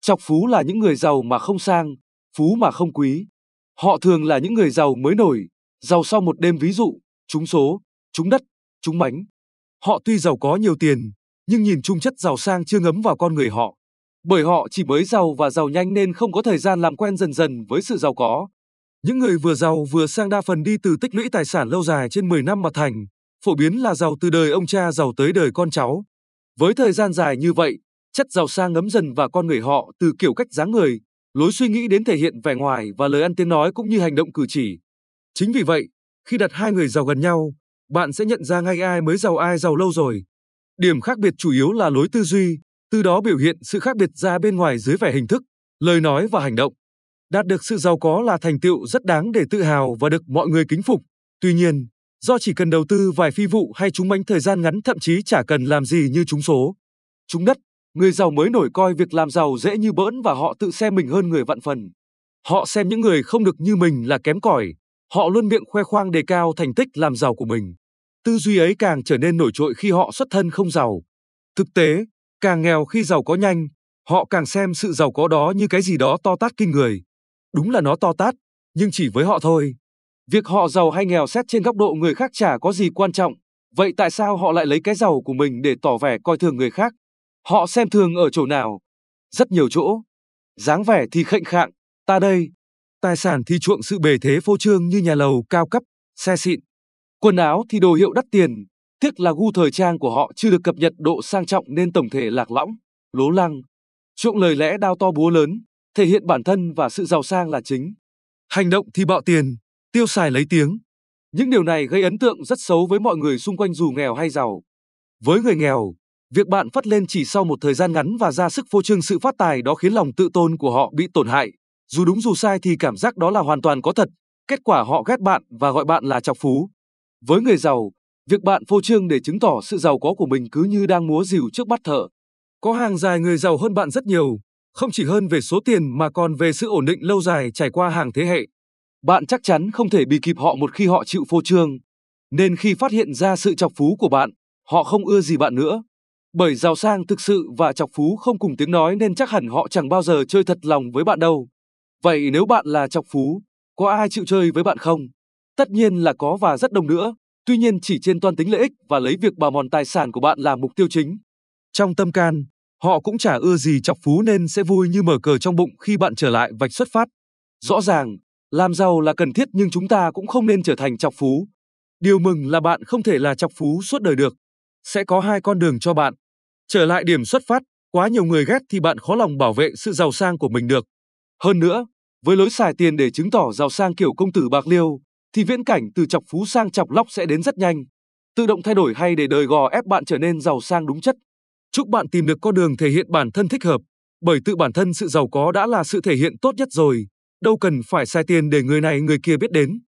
Chọc phú là những người giàu mà không sang, phú mà không quý. Họ thường là những người giàu mới nổi, giàu sau một đêm ví dụ, trúng số, trúng đất, trúng bánh. Họ tuy giàu có nhiều tiền, nhưng nhìn chung chất giàu sang chưa ngấm vào con người họ. Bởi họ chỉ mới giàu và giàu nhanh nên không có thời gian làm quen dần dần với sự giàu có. Những người vừa giàu vừa sang đa phần đi từ tích lũy tài sản lâu dài trên 10 năm mà thành, phổ biến là giàu từ đời ông cha giàu tới đời con cháu. Với thời gian dài như vậy, chất giàu sang ngấm dần vào con người họ từ kiểu cách dáng người, lối suy nghĩ đến thể hiện vẻ ngoài và lời ăn tiếng nói cũng như hành động cử chỉ. Chính vì vậy, khi đặt hai người giàu gần nhau, bạn sẽ nhận ra ngay ai mới giàu ai giàu lâu rồi. Điểm khác biệt chủ yếu là lối tư duy, từ đó biểu hiện sự khác biệt ra bên ngoài dưới vẻ hình thức, lời nói và hành động. Đạt được sự giàu có là thành tựu rất đáng để tự hào và được mọi người kính phục. Tuy nhiên, do chỉ cần đầu tư vài phi vụ hay trúng bánh thời gian ngắn thậm chí chả cần làm gì như trúng số, trúng đất, người giàu mới nổi coi việc làm giàu dễ như bỡn và họ tự xem mình hơn người vạn phần. Họ xem những người không được như mình là kém cỏi, họ luôn miệng khoe khoang đề cao thành tích làm giàu của mình. Tư duy ấy càng trở nên nổi trội khi họ xuất thân không giàu. Thực tế, càng nghèo khi giàu có nhanh, họ càng xem sự giàu có đó như cái gì đó to tát kinh người. Đúng là nó to tát, nhưng chỉ với họ thôi. Việc họ giàu hay nghèo xét trên góc độ người khác chả có gì quan trọng. Vậy tại sao họ lại lấy cái giàu của mình để tỏ vẻ coi thường người khác? Họ xem thường ở chỗ nào? Rất nhiều chỗ. dáng vẻ thì khệnh khạng, ta đây. Tài sản thì chuộng sự bề thế phô trương như nhà lầu cao cấp, xe xịn. Quần áo thì đồ hiệu đắt tiền, tiếc là gu thời trang của họ chưa được cập nhật độ sang trọng nên tổng thể lạc lõng, lố lăng. Chuộng lời lẽ đao to búa lớn, thể hiện bản thân và sự giàu sang là chính. Hành động thì bạo tiền, tiêu xài lấy tiếng. Những điều này gây ấn tượng rất xấu với mọi người xung quanh dù nghèo hay giàu. Với người nghèo, việc bạn phát lên chỉ sau một thời gian ngắn và ra sức phô trương sự phát tài đó khiến lòng tự tôn của họ bị tổn hại. Dù đúng dù sai thì cảm giác đó là hoàn toàn có thật. Kết quả họ ghét bạn và gọi bạn là chọc phú. Với người giàu, việc bạn phô trương để chứng tỏ sự giàu có của mình cứ như đang múa rìu trước mắt thợ. Có hàng dài người giàu hơn bạn rất nhiều, không chỉ hơn về số tiền mà còn về sự ổn định lâu dài trải qua hàng thế hệ. Bạn chắc chắn không thể bị kịp họ một khi họ chịu phô trương. Nên khi phát hiện ra sự chọc phú của bạn, họ không ưa gì bạn nữa. Bởi giàu sang thực sự và chọc phú không cùng tiếng nói nên chắc hẳn họ chẳng bao giờ chơi thật lòng với bạn đâu. Vậy nếu bạn là chọc phú, có ai chịu chơi với bạn không? Tất nhiên là có và rất đông nữa, tuy nhiên chỉ trên toàn tính lợi ích và lấy việc bào mòn tài sản của bạn làm mục tiêu chính. Trong tâm can, họ cũng chả ưa gì chọc phú nên sẽ vui như mở cờ trong bụng khi bạn trở lại vạch xuất phát. Rõ ràng, làm giàu là cần thiết nhưng chúng ta cũng không nên trở thành chọc phú. Điều mừng là bạn không thể là chọc phú suốt đời được. Sẽ có hai con đường cho bạn. Trở lại điểm xuất phát, quá nhiều người ghét thì bạn khó lòng bảo vệ sự giàu sang của mình được. Hơn nữa, với lối xài tiền để chứng tỏ giàu sang kiểu công tử bạc liêu, thì viễn cảnh từ chọc phú sang chọc lóc sẽ đến rất nhanh. Tự động thay đổi hay để đời gò ép bạn trở nên giàu sang đúng chất. Chúc bạn tìm được con đường thể hiện bản thân thích hợp, bởi tự bản thân sự giàu có đã là sự thể hiện tốt nhất rồi, đâu cần phải xài tiền để người này người kia biết đến.